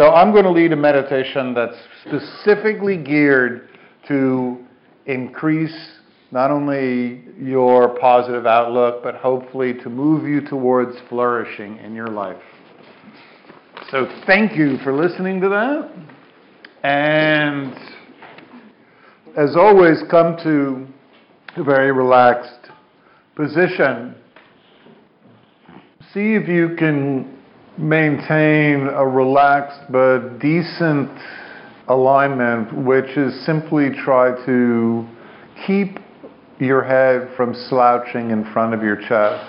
So I'm going to lead a meditation that's specifically geared to increase not only your positive outlook, but hopefully to move you towards flourishing in your life. So thank you for listening to that. And as always, come to a very relaxed position. See if you can maintain a relaxed but decent alignment, which is simply try to keep your head from slouching in front of your chest.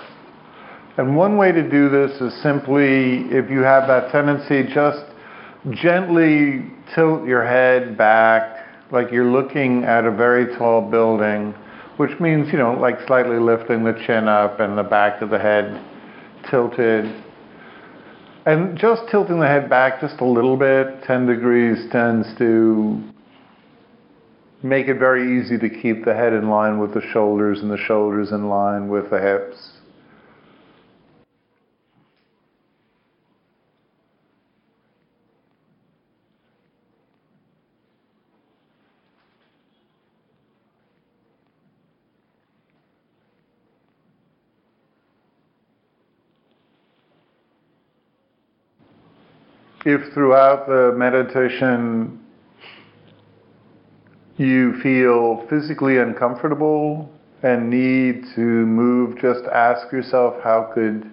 And one way to do this is simply, if you have that tendency, just gently tilt your head back like you're looking at a very tall building, which means, you know, like slightly lifting the chin up and the back of the head tilted. And just tilting the head back just a little bit, 10 degrees, tends to make it very easy to keep the head in line with the shoulders and the shoulders in line with the hips. If throughout the meditation you feel physically uncomfortable and need to move, just ask yourself how could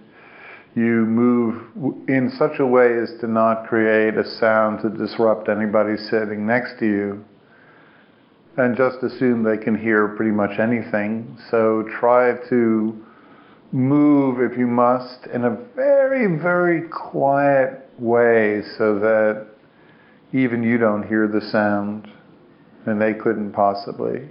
you move in such a way as to not create a sound to disrupt anybody sitting next to you. And just assume they can hear pretty much anything. So try to move, if you must, in a very, very quiet way so that even you don't hear the sound and they couldn't possibly.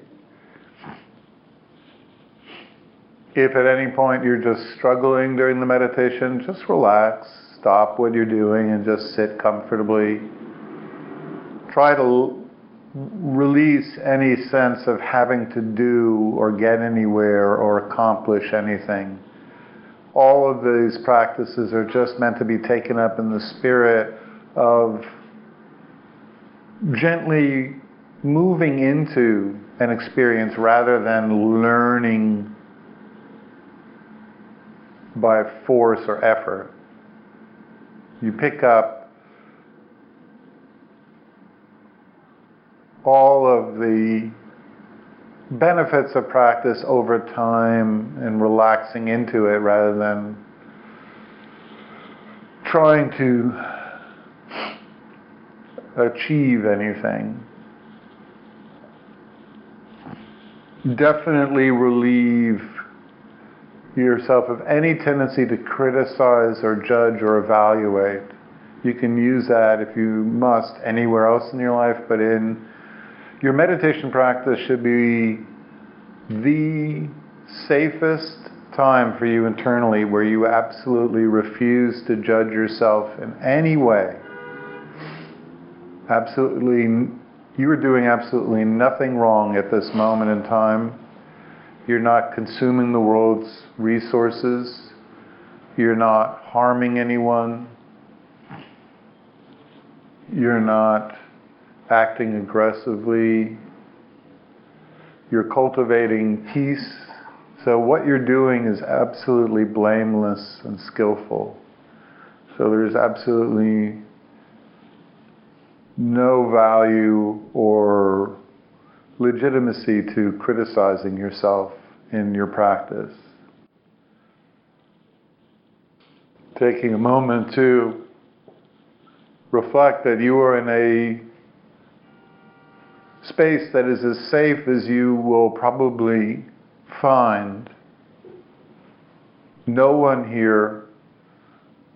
If at any point you're just struggling during the meditation, just relax, stop what you're doing, and just sit comfortably. Try to release any sense of having to do or get anywhere or accomplish anything all of these practices are just meant to be taken up in the spirit of gently moving into an experience rather than learning by force or effort. You pick up all of the benefits of practice over time and relaxing into it rather than trying to achieve anything. Definitely relieve yourself of any tendency to criticize or judge or evaluate. You can use that if you must anywhere else in your life, but in your meditation practice should be the safest time for you internally where you absolutely refuse to judge yourself in any way. Absolutely, you are doing absolutely nothing wrong at this moment in time. You're not consuming the world's resources. You're not harming anyone. You're not acting aggressively. You're cultivating peace. So, what you're doing is absolutely blameless and skillful. So, there's absolutely no value or legitimacy to criticizing yourself in your practice. Taking a moment to reflect that you are in a space that is as safe as you will probably find. No one here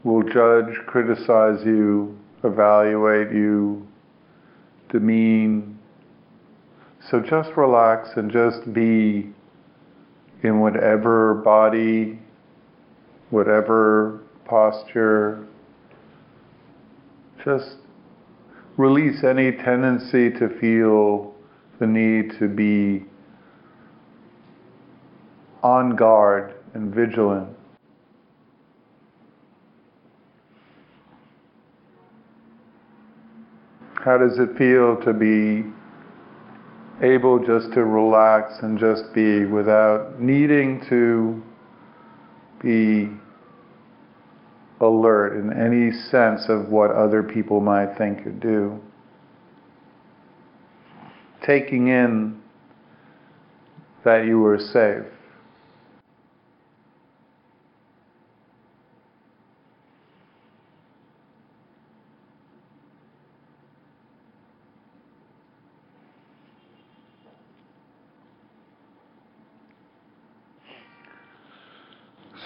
will judge, criticize you, evaluate you, demean. So just relax and just be in whatever body, whatever posture. Just release any tendency to feel the need to be on guard and vigilant. How does it feel to be able just to relax and just be without needing to be alert in any sense of what other people might think or do? Taking in that you were safe.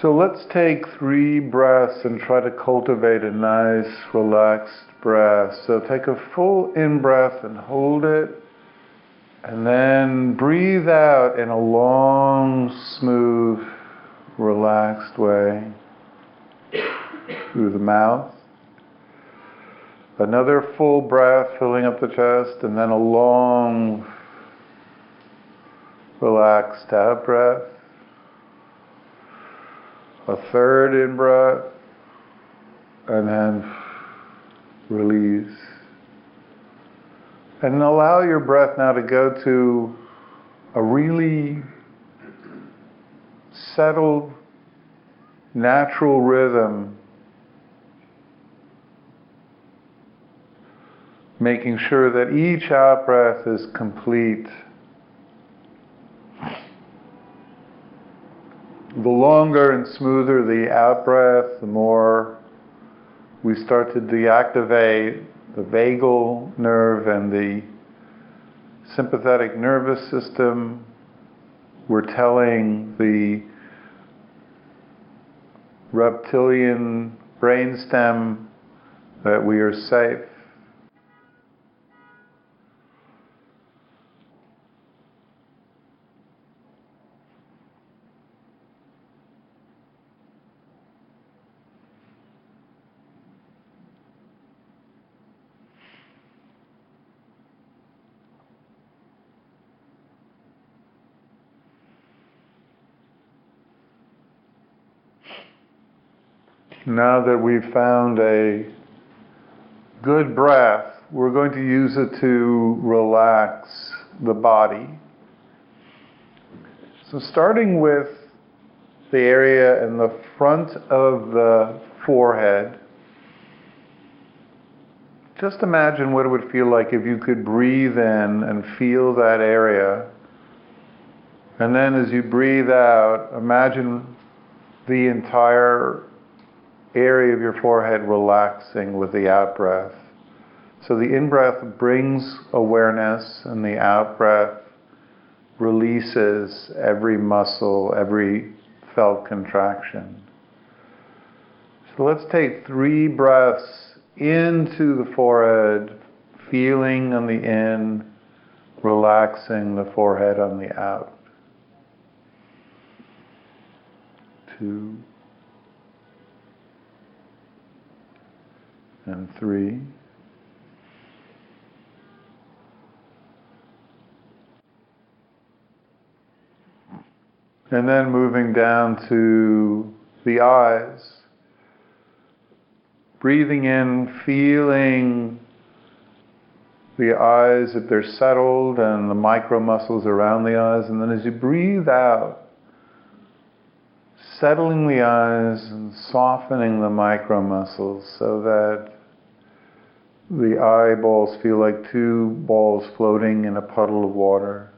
So let's take three breaths and try to cultivate a nice, relaxed breath. So take a full in breath and hold it. And then breathe out in a long, smooth, relaxed way through the mouth. Another full breath filling up the chest, and then a long, relaxed out breath a third in breath, and then release. And allow your breath now to go to a really settled, natural rhythm, making sure that each out breath is complete. The longer and smoother the out breath, the more we start to deactivate the vagal nerve and the sympathetic nervous system. We're telling the reptilian brainstem that we are safe. Now that we've found a good breath, we're going to use it to relax the body. So, starting with the area in the front of the forehead, just imagine what it would feel like if you could breathe in and feel that area. And then as you breathe out, imagine the entire area of your forehead relaxing with the out breath. So the in breath brings awareness, and the out breath releases every muscle, every felt contraction. So let's take three breaths into the forehead, feeling on the in, relaxing the forehead on the out. Two. And three. And then moving down to the eyes. Breathing in, feeling the eyes if they're settled and the micro muscles around the eyes. And then as you breathe out, settling the eyes and softening the micro muscles so that the eyeballs feel like two balls floating in a puddle of water.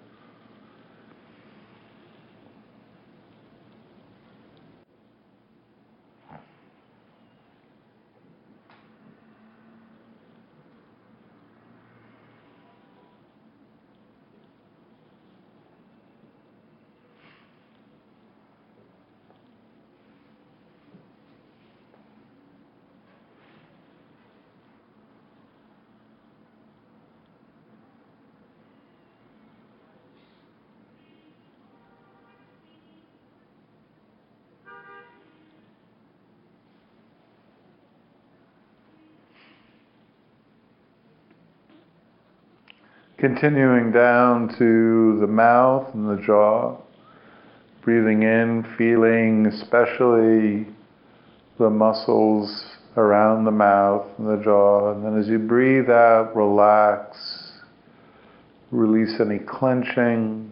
Continuing down to the mouth and the jaw, breathing in, feeling especially the muscles around the mouth and the jaw. And then as you breathe out, relax. Release any clenching.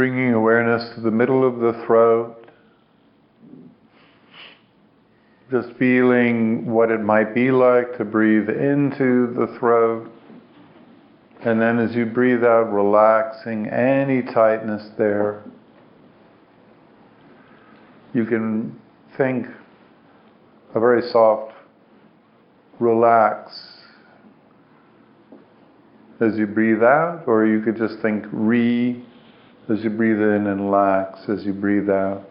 Bringing awareness to the middle of the throat. Just feeling what it might be like to breathe into the throat. And then as you breathe out, relaxing any tightness there. You can think a very soft relax as you breathe out, or you could just think re as you breathe in and relax as you breathe out.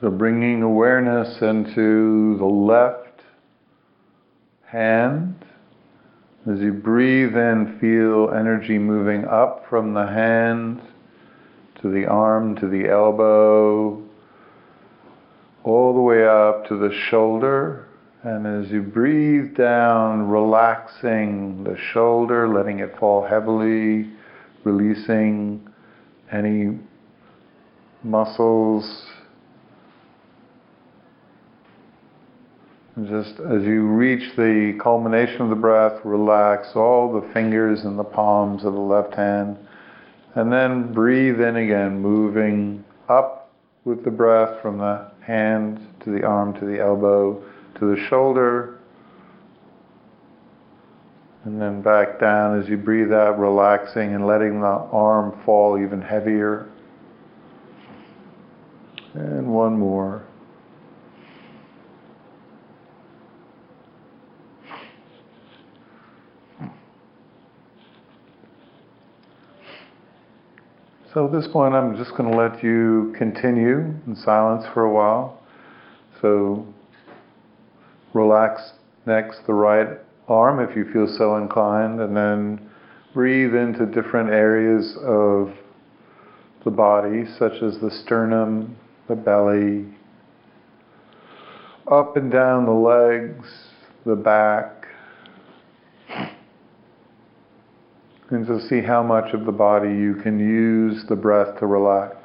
So bringing into the left hand. As you breathe in, feel energy moving up from the hand to the arm, to the elbow, all the way up to the shoulder. And as you breathe down, relaxing the shoulder, letting it fall heavily, releasing any muscles Just as you reach the culmination of the breath, relax all the fingers and the palms of the left hand. And then breathe in again, moving up with the breath from the hand to the arm to the elbow to the shoulder. And then back down as you breathe out, relaxing and letting the arm fall even heavier. And one more. So at this point, I'm just going to let you continue in silence for a while. So relax next the right arm if you feel so inclined, and then breathe into different areas of the body, such as the sternum, the belly, up and down the legs, the back, And to see how much of the body you can use the breath to relax.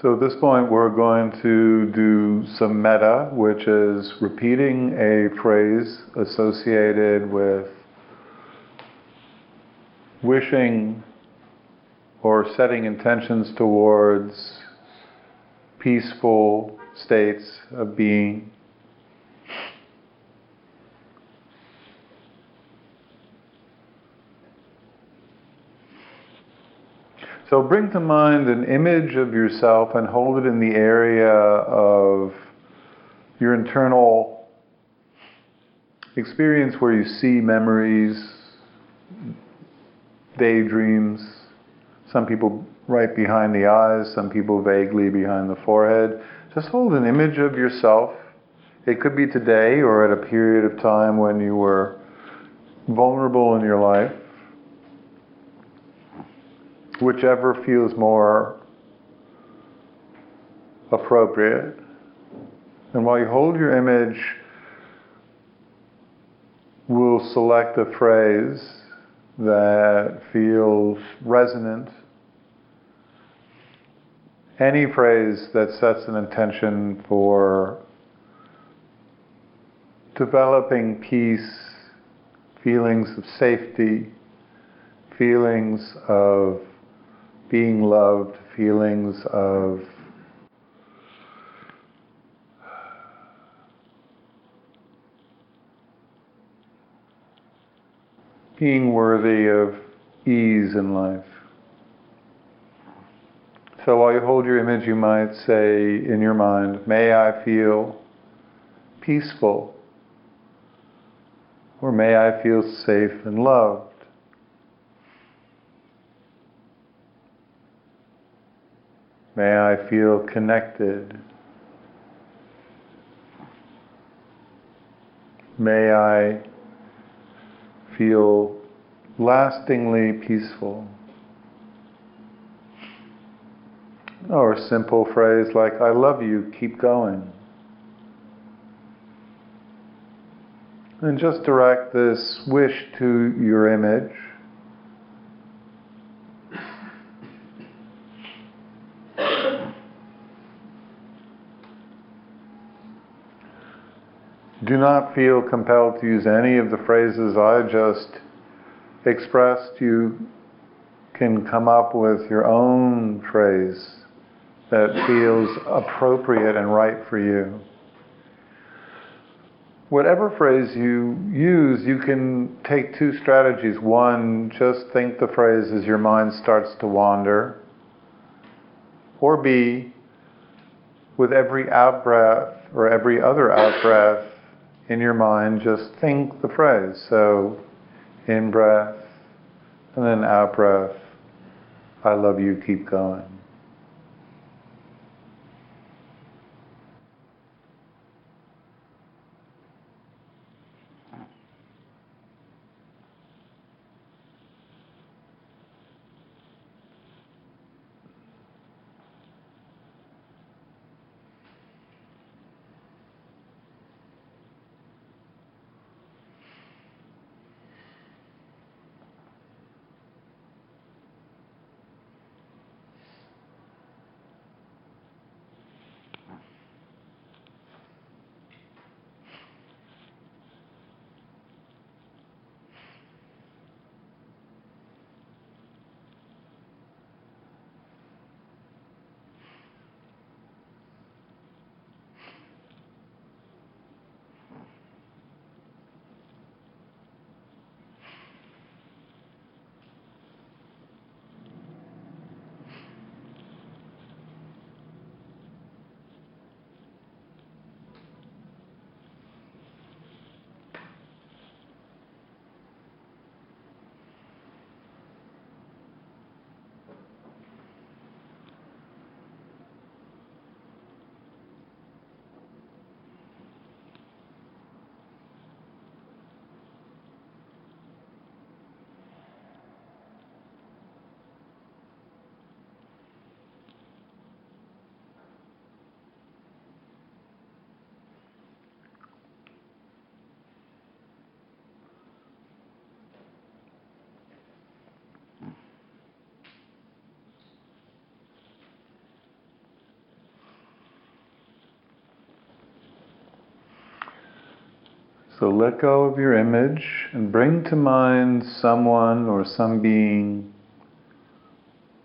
So at this point, we're going to do some metta, which is repeating a phrase associated with wishing or setting intentions towards peaceful states of being. So bring to mind an image of yourself and hold it in the area of your internal experience where you see memories, daydreams, some people right behind the eyes, some people vaguely behind the forehead. Just hold an image of yourself. It could be today or at a period of time when you were vulnerable in your life whichever feels more appropriate. And while you hold your image, we'll select a phrase that feels resonant. Any phrase that sets an intention for developing peace, feelings of safety, feelings of being loved, feelings of being worthy of ease in life. So while you hold your image, you might say in your mind, May I feel peaceful, or may I feel safe and loved. May I feel connected. May I feel lastingly peaceful. Or a simple phrase like, I love you, keep going. And just direct this wish to your image. Do not feel compelled to use any of the phrases I just expressed. You can come up with your own phrase that feels appropriate and right for you. Whatever phrase you use, you can take two strategies. One, just think the phrase as your mind starts to wander. Or B, with every out breath or every other out breath, in your mind, just think the phrase. So, in breath, and then out breath, I love you, keep going. So let go of your image and bring to mind someone or some being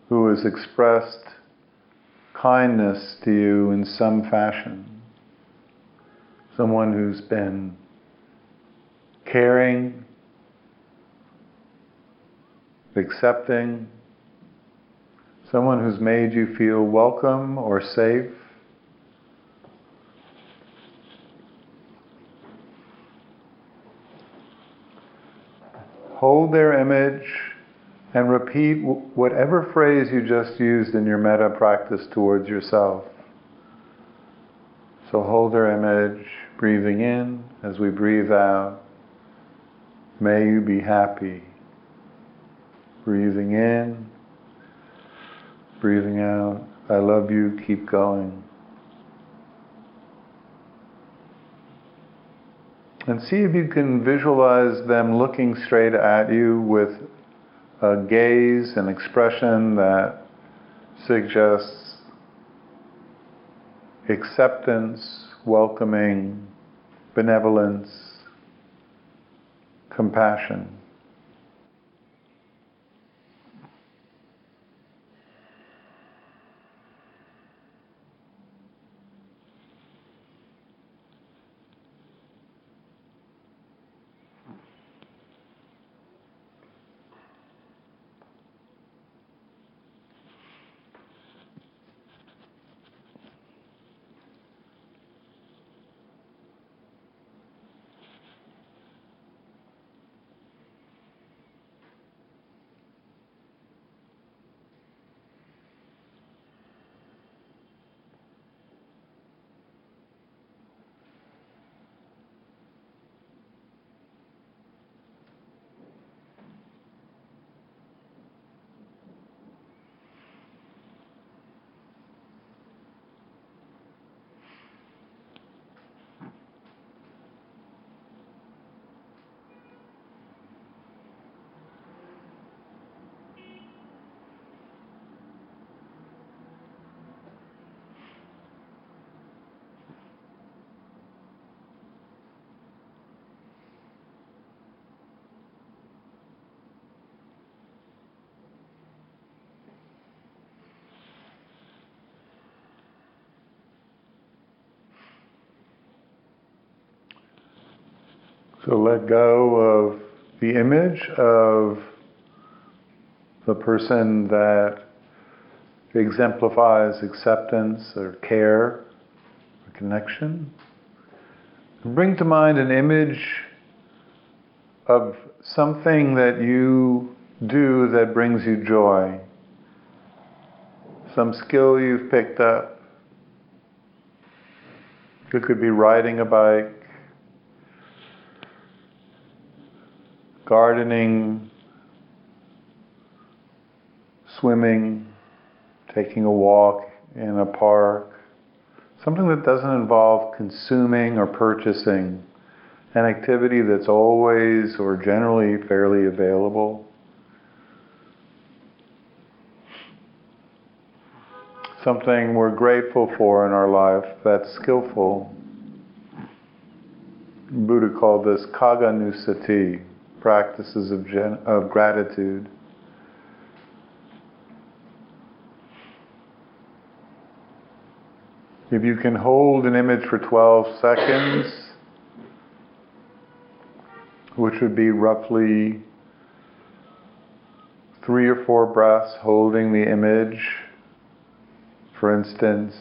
who has expressed kindness to you in some fashion. Someone who's been caring, accepting, someone who's made you feel welcome or safe. Hold their image and repeat whatever phrase you just used in your metta practice towards yourself. So hold their image, breathing in as we breathe out. May you be happy. Breathing in, breathing out. I love you, keep going. And see if you can visualize them looking straight at you with a gaze, and expression that suggests acceptance, welcoming, benevolence, compassion. So let go of the image of the person that exemplifies acceptance or care or connection. Bring to mind an image of something that you do that brings you joy. Some skill you've picked up. It could be riding a bike, gardening, swimming, taking a walk in a park, something that doesn't involve consuming or purchasing, an activity that's always or generally fairly available. Something we're grateful for in our life that's skillful. Buddha called this kaganusati, practices of, gen- of gratitude. If you can hold an image for 12 seconds, which would be roughly three or four breaths holding the image, for instance,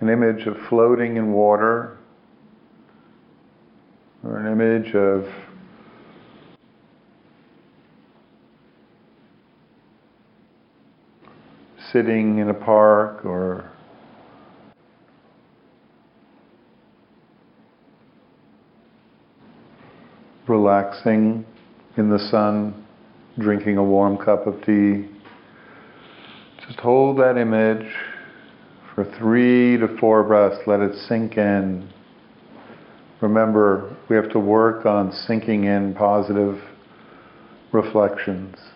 an image of floating in water, or an image of sitting in a park or relaxing in the sun, drinking a warm cup of tea. Just hold that image for three to four breaths. Let it sink in. Remember, we have to work on sinking in positive reflections.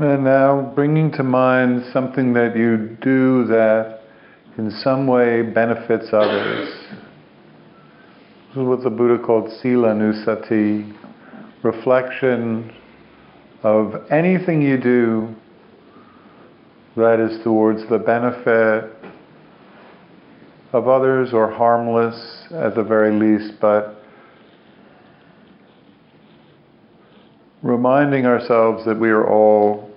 And now bringing to mind something that you do that in some way benefits others. This is what the Buddha called sila nusati, reflection of anything you do that is towards the benefit of others or harmless at the very least, but reminding ourselves that we are all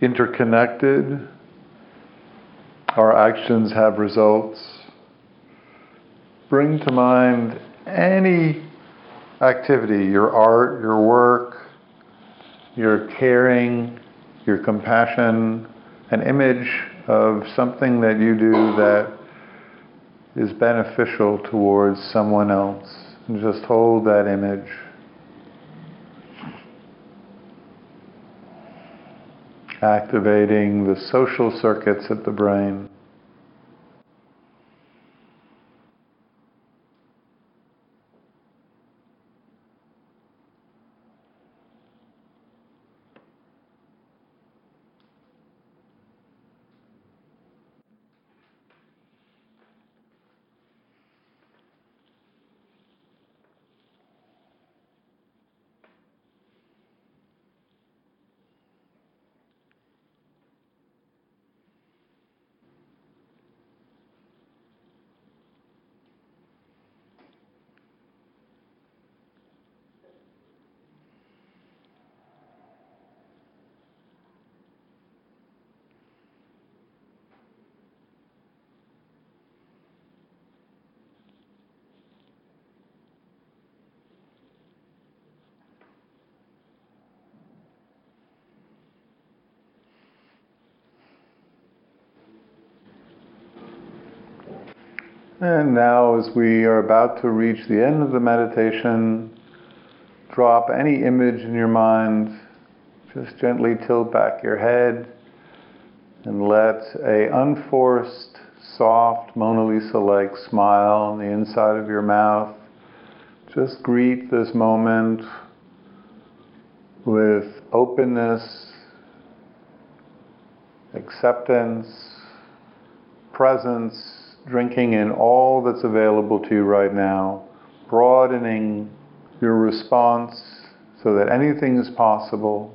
interconnected, our actions have results. Bring to mind any activity, your art, your work, your caring, your compassion, an image of something that you do that is beneficial towards someone else. And just hold that image. Activating the social circuits at the brain. And now, as we are about to reach the end of the meditation, drop any image in your mind. Just gently tilt back your head and let a unforced, soft Mona Lisa-like smile on the inside of your mouth. Just greet this moment with openness, acceptance, presence, drinking in all that's available to you right now, broadening your response so that anything is possible.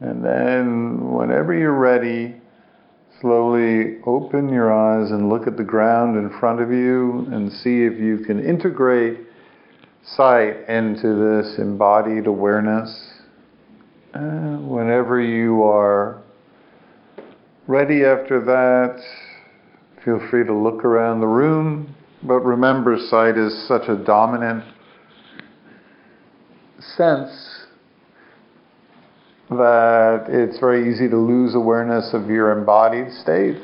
And then, whenever you're ready, slowly open your eyes and look at the ground in front of you and see if you can integrate sight into this embodied awareness. And whenever you are Ready after that, feel free to look around the room, but remember sight is such a dominant sense that it's very easy to lose awareness of your embodied state.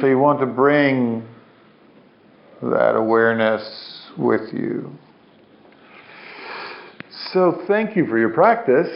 So you want to bring that awareness with you. So thank you for your practice.